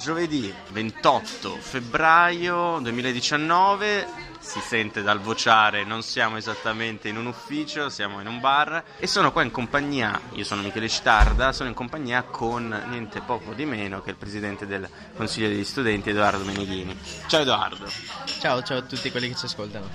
Giovedì 28 febbraio 2019, si sente dal vociare, non siamo esattamente in un ufficio, siamo in un bar e sono qua in compagnia, io sono Michele Citarda, sono in compagnia con niente poco di meno che il presidente del Consiglio degli Studenti Edoardo Meneghini. Ciao Edoardo. Ciao, ciao a tutti quelli che ci ascoltano.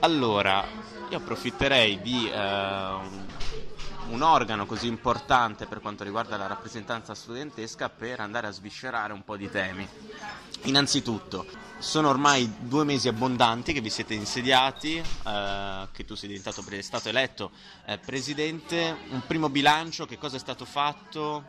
Allora, io approfitterei di... Uh, un organo così importante per quanto riguarda la rappresentanza studentesca per andare a sviscerare un po' di temi. Innanzitutto, sono ormai due mesi abbondanti che vi siete insediati, eh, che tu sei diventato stato eletto eh, presidente. Un primo bilancio, che cosa è stato fatto?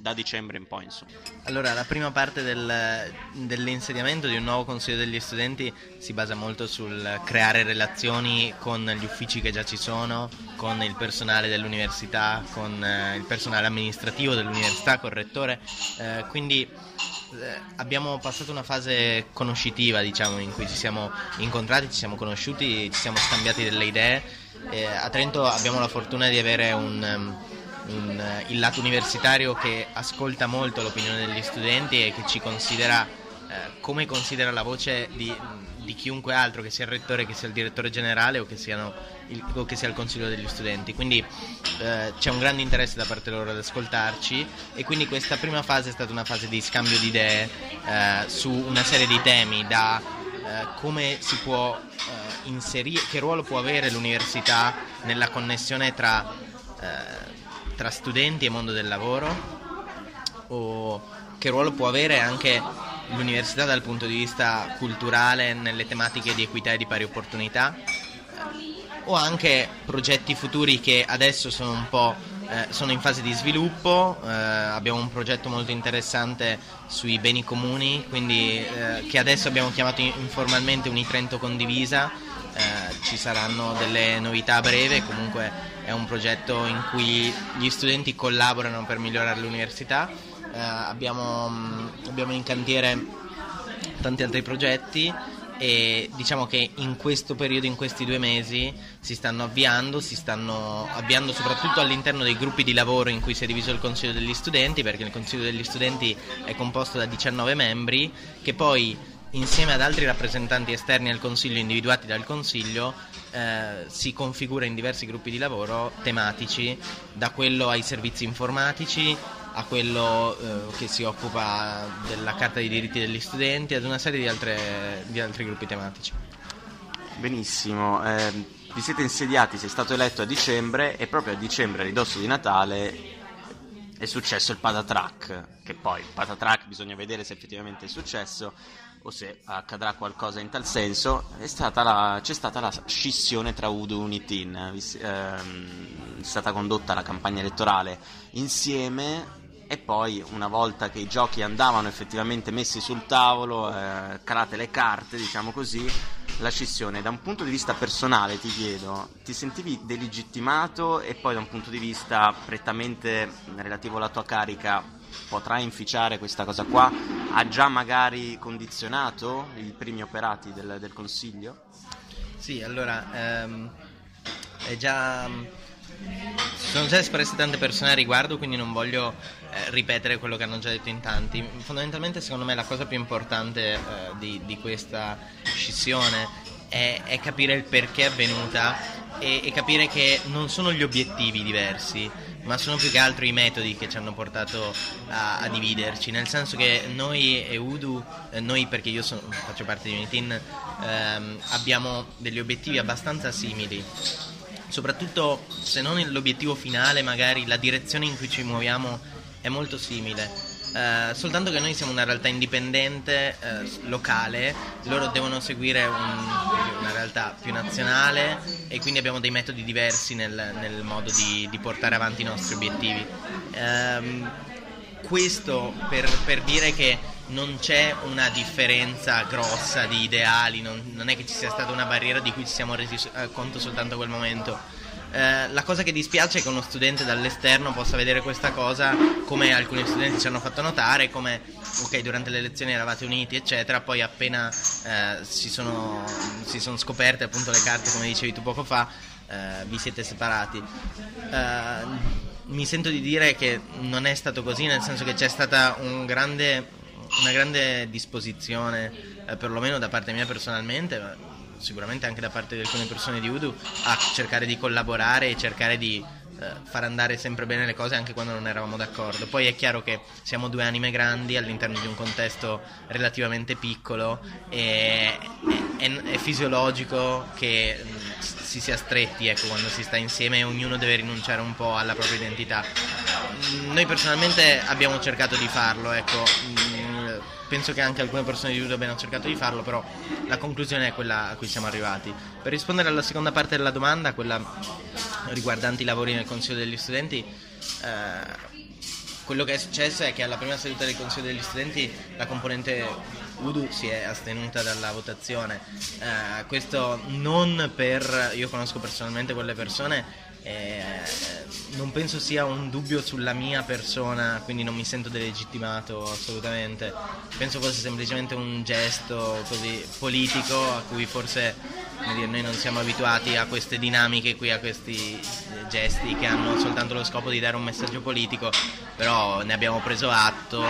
Da dicembre in poi. Insomma. Allora, la prima parte del, dell'insediamento di un nuovo consiglio degli studenti si basa molto sul creare relazioni con gli uffici che già ci sono, con il personale dell'università, con eh, il personale amministrativo dell'università, con il rettore. Eh, quindi eh, abbiamo passato una fase conoscitiva, diciamo, in cui ci siamo incontrati, ci siamo conosciuti, ci siamo scambiati delle idee. a Trento abbiamo la fortuna di avere un um, un, eh, il lato universitario che ascolta molto l'opinione degli studenti e che ci considera eh, come considera la voce di, di, chiunque altro, che sia il rettore, che sia il direttore generale o che, il, o che sia il consiglio degli studenti. Quindi eh, c'è un grande interesse da parte loro ad ascoltarci e quindi questa prima fase è stata una fase di scambio di idee eh, su una serie di temi da eh, come si può eh, inserire, che ruolo può avere l'università nella connessione tra tra studenti e mondo del lavoro? O che ruolo può avere anche l'università dal punto di vista culturale nelle tematiche di equità e di pari opportunità? O anche progetti futuri che adesso sono un po' eh, sono in fase di sviluppo, eh, abbiamo un progetto molto interessante sui beni comuni, quindi, eh, che adesso abbiamo chiamato informalmente Unitrento Condivisa, eh, ci saranno delle novità a breve, comunque è un progetto in cui gli studenti collaborano per migliorare l'università, eh, abbiamo, mm, abbiamo in cantiere tanti altri progetti e diciamo che in questo periodo, in questi due mesi, si stanno avviando, si stanno avviando soprattutto all'interno dei gruppi di lavoro in cui si è diviso il Consiglio degli Studenti, perché il Consiglio degli Studenti è composto da 19 membri che poi insieme ad altri rappresentanti esterni al Consiglio individuati dal Consiglio eh, si configura in diversi gruppi di lavoro tematici, da quello ai servizi informatici a quello eh, che si occupa della Carta dei diritti degli studenti, ad una serie di, altre, di altri gruppi tematici. Benissimo, eh, vi siete insediati, sei stato eletto a dicembre e proprio a dicembre, a ridosso di Natale, è successo il patatrack, che poi il patatrack bisogna vedere se effettivamente è successo o se accadrà qualcosa in tal senso, stata la, c'è stata la scissione tra Udo e Unitin, ehm, è stata condotta la campagna elettorale insieme e poi una volta che i giochi andavano effettivamente messi sul tavolo, eh, calate le carte, diciamo così, la scissione. Da un punto di vista personale ti chiedo, ti sentivi delegittimato e poi da un punto di vista prettamente relativo alla tua carica potrà inficiare questa cosa qua? Ha già magari condizionato i primi operati del, del Consiglio? Sì, allora, ehm, è già sono già espresse tante persone a riguardo, quindi non voglio eh, ripetere quello che hanno già detto in tanti. Fondamentalmente, secondo me, la cosa più importante eh, di, di, questa scissione è, è, capire il perché è avvenuta e, e capire che non sono gli obiettivi diversi, ma sono più che altro i metodi che ci hanno portato a, a dividerci, nel senso che noi e Udu, eh, noi perché io sono, faccio parte di Unitin, ehm, abbiamo degli obiettivi abbastanza simili soprattutto se non l'obiettivo finale, magari la direzione in cui ci muoviamo è molto simile. Uh, soltanto che noi siamo una realtà indipendente, uh, locale, loro devono seguire un, una realtà più nazionale e quindi abbiamo dei metodi diversi nel, nel modo di, di, portare avanti i nostri obiettivi. Um, questo per, per dire che non c'è una differenza grossa di ideali, non, non, è che ci sia stata una barriera di cui ci siamo resi eh, conto soltanto a quel momento. Eh, la cosa che dispiace è che uno studente dall'esterno possa vedere questa cosa come alcuni studenti ci hanno fatto notare, come ok durante le elezioni eravate uniti eccetera, poi appena eh, si, sono, si, sono, scoperte appunto le carte come dicevi tu poco fa, eh, vi siete separati. Eh, mi sento di dire che non è stato così, nel senso che c'è stata un grande una grande disposizione, eh, perlomeno da parte mia personalmente, sicuramente anche da parte di alcune persone di Udu, a cercare di collaborare e cercare di eh, far andare sempre bene le cose anche quando non eravamo d'accordo. Poi è chiaro che siamo due anime grandi all'interno di un contesto relativamente piccolo e è, è fisiologico che mm, si sia stretti ecco, quando si sta insieme e ognuno deve rinunciare un po' alla propria identità. Noi personalmente abbiamo cercato di farlo, ecco penso che anche alcune persone di YouTube abbiano cercato di farlo, però la conclusione è quella a cui siamo arrivati. Per rispondere alla seconda parte della domanda, quella riguardante i lavori nel Consiglio degli Studenti, eh, quello che è successo è che alla prima seduta del Consiglio degli Studenti la componente Udu si è astenuta dalla votazione. Eh, questo non per... io conosco personalmente quelle persone eh, non penso sia un dubbio sulla mia persona, quindi non mi sento delegittimato assolutamente. Penso fosse semplicemente un gesto così politico a cui forse dire, noi non siamo abituati a queste dinamiche qui, a questi gesti che hanno soltanto lo scopo di dare un messaggio politico, però ne abbiamo preso atto.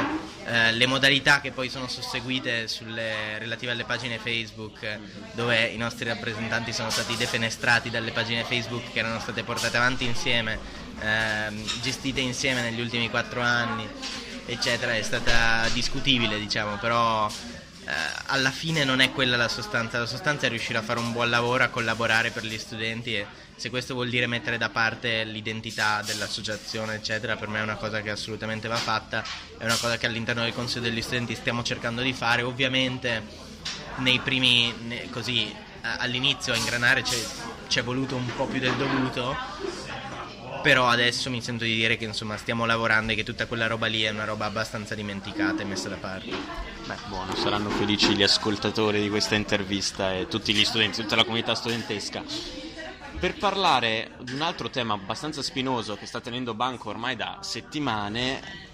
Eh, le modalità che poi sono susseguite sulle, relative alle pagine Facebook, dove i nostri rappresentanti sono stati defenestrati dalle pagine Facebook che erano state portate avanti insieme, ehm, gestite insieme negli ultimi quattro anni, eccetera, è stata discutibile, diciamo, però alla fine non è quella la sostanza, la sostanza è riuscire a fare un buon lavoro, a collaborare per gli studenti e se questo vuol dire mettere da parte l'identità dell'associazione, eccetera, per me è una cosa che assolutamente va fatta, è una cosa che all'interno del Consiglio degli studenti stiamo cercando di fare, ovviamente nei primi, così all'inizio a ingranare ci è voluto un po' più del dovuto, però adesso mi sento di dire che insomma stiamo lavorando e che tutta quella roba lì è una roba abbastanza dimenticata e messa da parte. Beh, buono, saranno felici gli ascoltatori di questa intervista e tutti gli studenti, tutta la comunità studentesca. Per parlare di un altro tema abbastanza spinoso che sta tenendo banco ormai da settimane,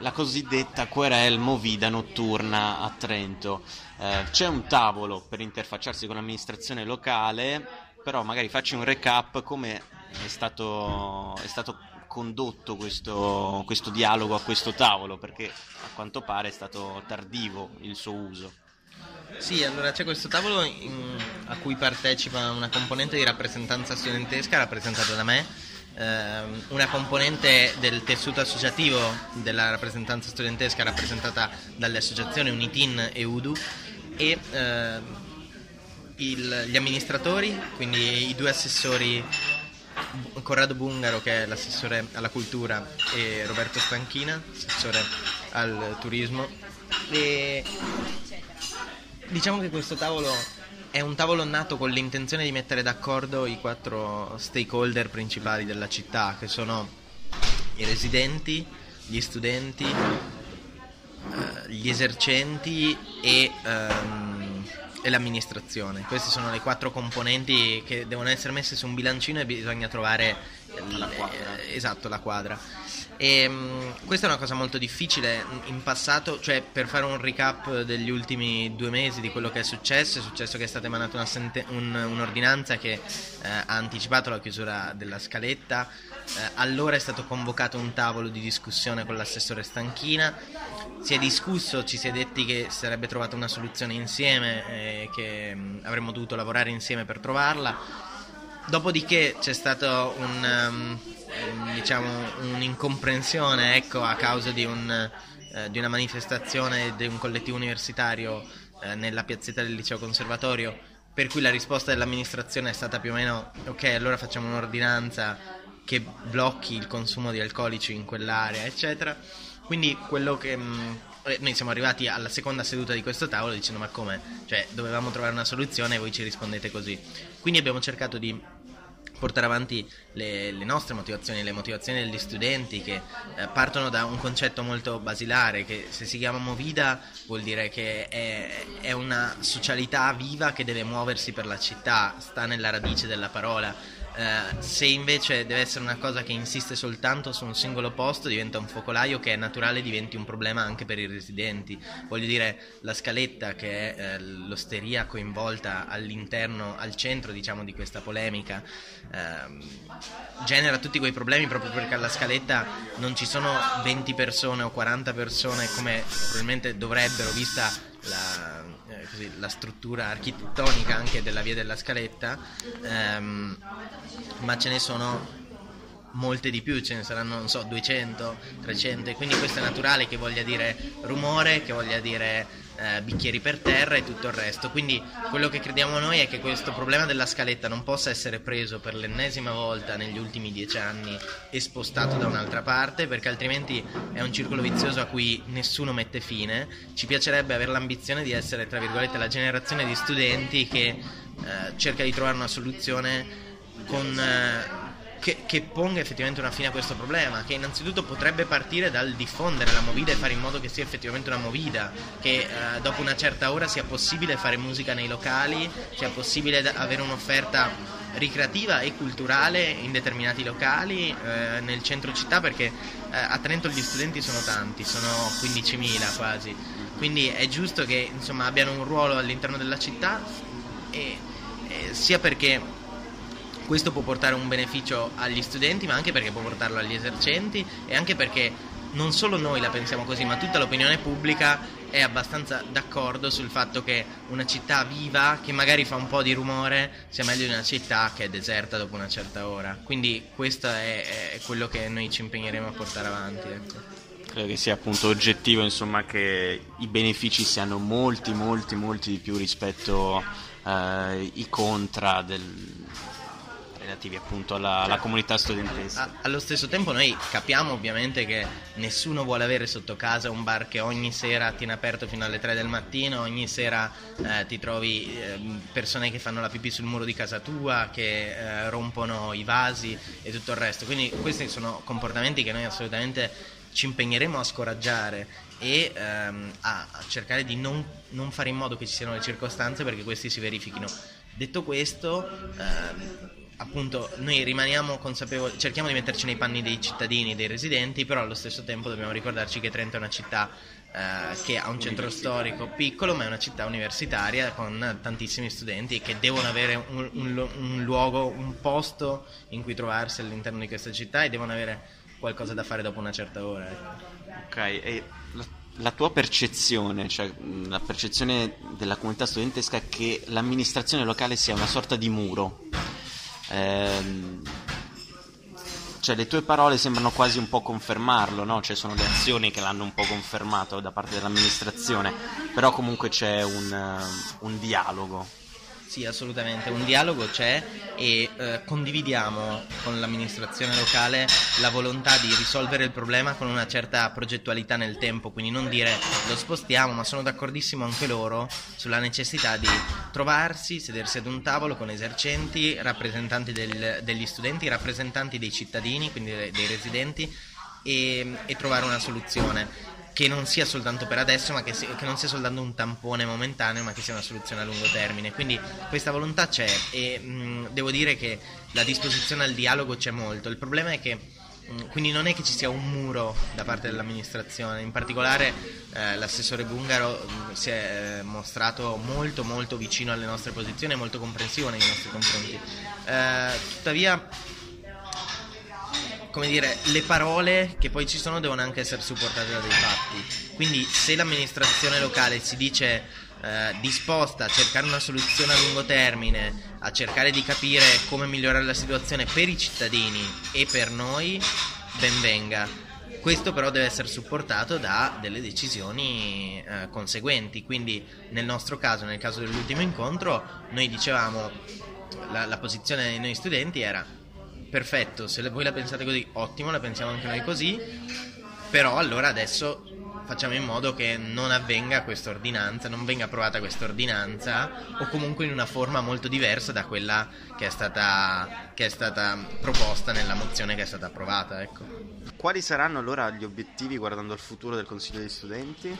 la cosiddetta querel movida notturna a Trento. Eh, c'è un tavolo per interfacciarsi con l'amministrazione locale, però magari faccio un recap come è stato, è stato condotto questo, questo dialogo a questo tavolo, perché a quanto pare è stato tardivo il suo uso. Sì, allora c'è questo tavolo in, a cui partecipa una componente di rappresentanza studentesca rappresentata da me, ehm, una componente del tessuto associativo della rappresentanza studentesca rappresentata dalle associazioni Unitin e UDU e eh, il, gli amministratori, quindi i due assessori Corrado Bungaro che è l'assessore alla cultura e Roberto Stanchina, assessore al turismo. E diciamo che questo tavolo è un tavolo nato con l'intenzione di mettere d'accordo i quattro stakeholder principali della città, che sono i residenti, gli studenti, eh, gli esercenti e... Um, e l'amministrazione. Queste sono le quattro componenti che devono essere messe su un bilancino e bisogna trovare la quadra. Eh, esatto, la quadra. E, um, questa è una cosa molto difficile in passato, cioè per fare un recap degli ultimi due mesi di quello che è successo, è successo che è stata emanata una sente- un, un'ordinanza che eh, ha anticipato la chiusura della scaletta, eh, allora è stato convocato un tavolo di discussione con l'assessore Stanchina, si è discusso, ci si è detti che sarebbe trovata una soluzione insieme che mm, avremmo dovuto lavorare insieme per trovarla Dopodiché c'è stata un, um, diciamo, un'incomprensione ecco, a causa di, un, uh, di, una manifestazione di un collettivo universitario uh, nella piazzetta del liceo conservatorio, per cui la risposta dell'amministrazione è stata più o meno ok, allora facciamo un'ordinanza che blocchi il consumo di alcolici in quell'area, eccetera. Quindi quello che... Um, noi siamo arrivati alla seconda seduta di questo tavolo dicendo ma come? Cioè dovevamo trovare una soluzione e voi ci rispondete così. Quindi abbiamo cercato di portare avanti le, le, nostre motivazioni, le motivazioni degli studenti che eh, partono da un concetto molto basilare che se si chiama Movida vuol dire che è, è, una socialità viva che deve muoversi per la città, sta nella radice della parola. Uh, se invece deve essere una cosa che insiste soltanto su un singolo posto, diventa un focolaio che è naturale diventi un problema anche per i residenti. Voglio dire, la scaletta, che è eh, l'osteria coinvolta all'interno, al centro diciamo, di questa polemica, ehm, genera tutti quei problemi proprio perché alla scaletta non ci sono 20 persone o 40 persone come probabilmente dovrebbero, vista la, eh, così, la struttura architettonica anche della via della scaletta, ehm, ma ce ne sono molte di più, ce ne saranno, non so, 200, 300, e quindi questo è naturale che voglia dire rumore, che voglia dire eh, bicchieri per terra e tutto il resto. Quindi quello che crediamo noi è che questo problema della scaletta non possa essere preso per l'ennesima volta negli ultimi dieci anni e spostato da un'altra parte, perché altrimenti è un circolo vizioso a cui nessuno mette fine. Ci piacerebbe avere l'ambizione di essere, tra virgolette, la generazione di studenti che eh, cerca di trovare una soluzione con... Eh, che, che, ponga effettivamente una fine a questo problema, che innanzitutto potrebbe partire dal diffondere la movida e fare in modo che sia effettivamente una movida, che eh, dopo una certa ora sia possibile fare musica nei locali, sia possibile avere un'offerta ricreativa e culturale in determinati locali eh, nel centro città perché eh, a Trento gli studenti sono tanti, sono 15.000 quasi, quindi è giusto che insomma, abbiano un ruolo all'interno della città e, e sia perché questo può portare un beneficio agli studenti, ma anche perché può portarlo agli esercenti e anche perché non solo noi la pensiamo così, ma tutta l'opinione pubblica è abbastanza d'accordo sul fatto che una città viva, che magari fa un po' di rumore, sia meglio di una città che è deserta dopo una certa ora. Quindi questo è, è quello che noi ci impegneremo a portare avanti. Ecco. Credo che sia appunto oggettivo insomma, che i benefici siano molti, molti, molti di più rispetto ai eh, contra del, relativi appunto alla, alla comunità studentesca. allo stesso tempo noi capiamo ovviamente che nessuno vuole avere sotto casa un bar che ogni sera tiene aperto fino alle 3 del mattino, ogni sera eh, ti trovi eh, persone che fanno la pipì sul muro di casa tua, che eh, rompono i vasi e tutto il resto. Quindi questi sono comportamenti che noi assolutamente ci impegneremo a scoraggiare e ehm, a, a, cercare di non, non, fare in modo che ci siano le circostanze perché questi si verifichino. Detto questo, ehm, appunto noi rimaniamo consapevoli, cerchiamo di metterci nei panni dei cittadini, dei residenti, però allo stesso tempo dobbiamo ricordarci che Trento è una città eh, che ha un centro storico piccolo, ma è una città universitaria con tantissimi studenti che devono avere un, un, un luogo, un posto in cui trovarsi all'interno di questa città e devono avere qualcosa da fare dopo una certa ora. Ecco. Ok, e la, la tua percezione, cioè la percezione della comunità studentesca è che l'amministrazione locale sia una sorta di muro Ehm, cioè le tue parole sembrano quasi un po' confermarlo, no? Cioè sono le azioni che l'hanno un po' confermato da parte dell'amministrazione, però comunque c'è un, un dialogo. Sì, assolutamente, un dialogo c'è e eh, condividiamo con l'amministrazione locale la volontà di risolvere il problema con una certa progettualità nel tempo, quindi non dire lo spostiamo, ma sono d'accordissimo anche loro sulla necessità di trovarsi, sedersi ad un tavolo con esercenti, rappresentanti del, degli studenti, rappresentanti dei cittadini, quindi dei, dei residenti e, e trovare una soluzione che non sia soltanto per adesso, ma che, sia, che, non sia soltanto un tampone momentaneo, ma che sia una soluzione a lungo termine. Quindi questa volontà c'è e mh, devo dire che la disposizione al dialogo c'è molto. Il problema è che quindi non è che ci sia un muro da parte dell'amministrazione, in particolare eh, l'assessore Bungaro si è eh, mostrato molto molto vicino alle nostre posizioni e molto comprensivo nei nostri confronti. Eh, tuttavia come dire, le parole che poi ci sono devono anche essere supportate da dei fatti. Quindi se l'amministrazione locale si dice eh, disposta a cercare una soluzione a lungo termine, a cercare di capire come migliorare la situazione per i cittadini e per noi, ben venga. Questo però deve essere supportato da delle decisioni eh, conseguenti, quindi nel nostro caso, nel caso dell'ultimo incontro, noi dicevamo, la, la posizione dei noi studenti era perfetto, se voi la pensate così, ottimo, la pensiamo anche noi così, però allora adesso facciamo in modo che non avvenga questa ordinanza, non venga approvata questa ordinanza o comunque in una forma molto diversa da quella che è stata, che è stata proposta nella mozione che è stata approvata. Ecco. Quali saranno allora gli obiettivi guardando al futuro del Consiglio degli Studenti?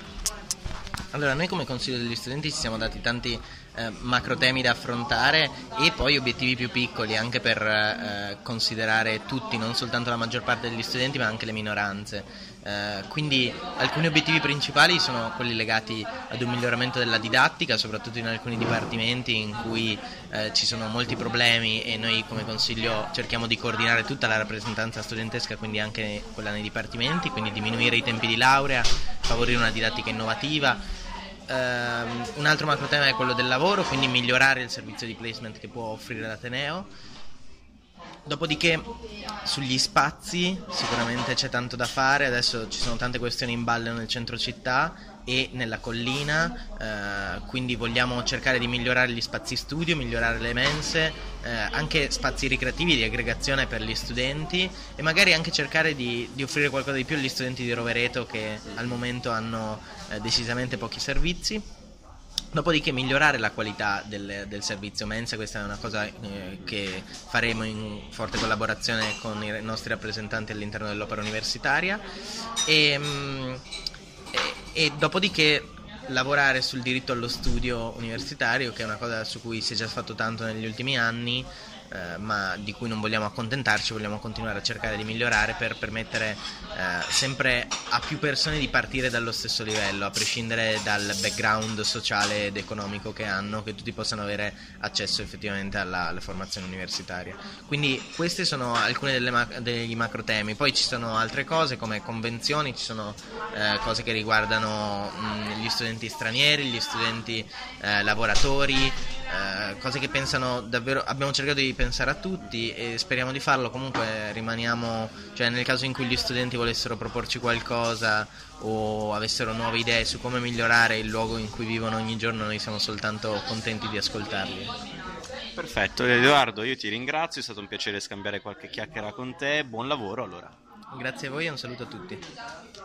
Allora, noi come Consiglio degli Studenti ci siamo dati tanti eh, macro temi da affrontare e poi obiettivi più piccoli anche per eh, considerare tutti, non soltanto la maggior parte degli studenti ma anche le minoranze. Eh, quindi alcuni obiettivi principali sono quelli legati ad un miglioramento della didattica, soprattutto in alcuni dipartimenti in cui eh, ci sono molti problemi e noi come Consiglio cerchiamo di coordinare tutta la rappresentanza studentesca, quindi anche quella nei dipartimenti, quindi diminuire i tempi di laurea, favorire una didattica innovativa Um, un altro macro tema è quello del lavoro, quindi migliorare il servizio di placement che può offrire l'Ateneo. Dopodiché sugli spazi sicuramente c'è tanto da fare, adesso ci sono tante questioni in ballo nel centro città e nella collina, eh, quindi vogliamo cercare di migliorare gli spazi studio, migliorare le mense, eh, anche spazi ricreativi di aggregazione per gli studenti e magari anche cercare di, di, offrire qualcosa di più agli studenti di Rovereto che al momento hanno eh, decisamente pochi servizi. Dopodiché migliorare la qualità del, del, servizio mensa, questa è una cosa eh, che faremo in forte collaborazione con i nostri rappresentanti all'interno dell'opera universitaria. E, mm, e, e dopodiché lavorare sul diritto allo studio universitario, che è una cosa su cui si è già fatto tanto negli ultimi anni, eh, ma di cui non vogliamo accontentarci, vogliamo continuare a cercare di migliorare per permettere eh, sempre a più persone di partire dallo stesso livello, a prescindere dal background sociale ed economico che hanno, che tutti possano avere accesso effettivamente alla, alla formazione universitaria. Quindi questi sono alcuni ma- degli macro temi, poi ci sono altre cose come convenzioni, ci sono eh, cose che riguardano mh, gli studenti stranieri, gli studenti eh, lavoratori, eh, cose che pensano davvero, abbiamo cercato di pensare a tutti e speriamo di farlo, comunque rimaniamo, cioè nel caso in cui gli studenti volessero proporci qualcosa o avessero nuove idee su come migliorare il luogo in cui vivono ogni giorno, noi siamo soltanto contenti di ascoltarli. Perfetto, Edoardo, io ti ringrazio, è stato un piacere scambiare qualche chiacchiera con te, buon lavoro allora. Grazie a voi e un saluto a tutti.